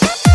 Bye.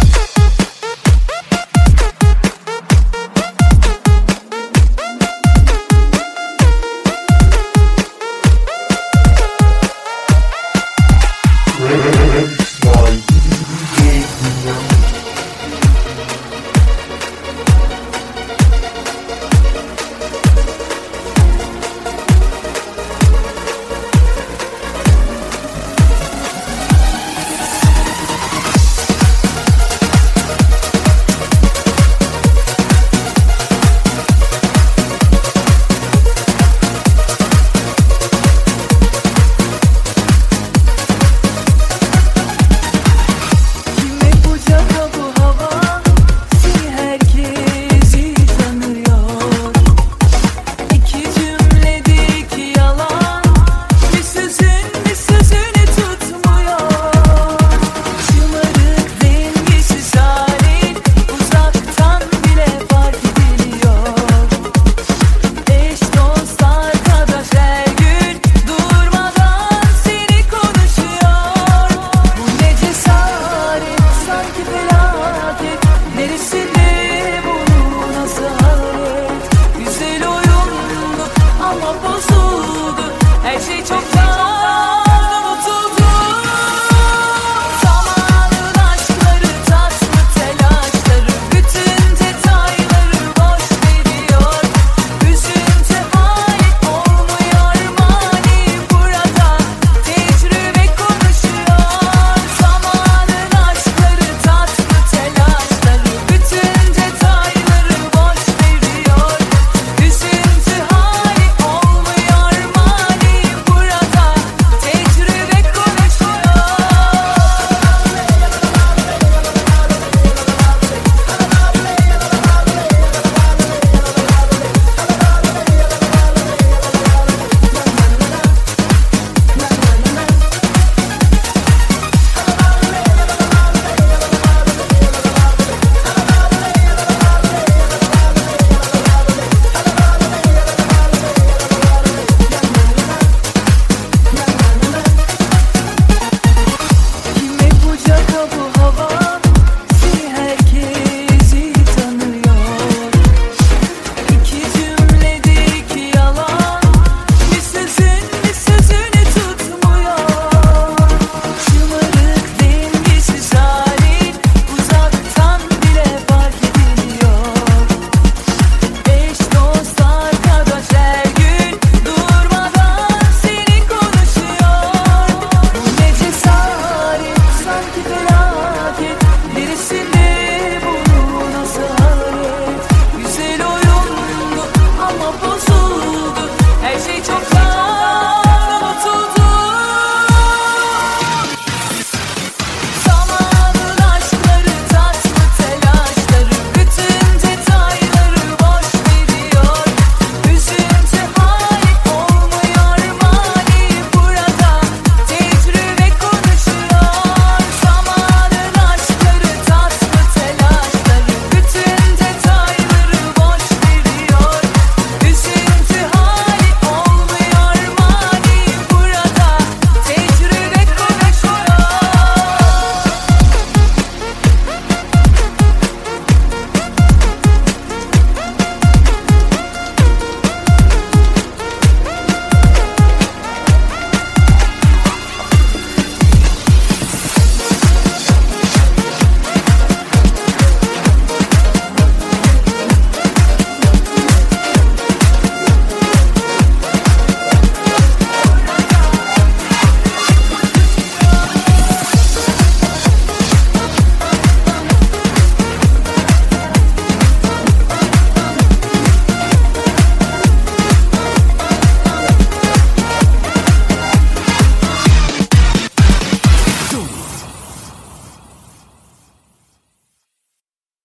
I'm giving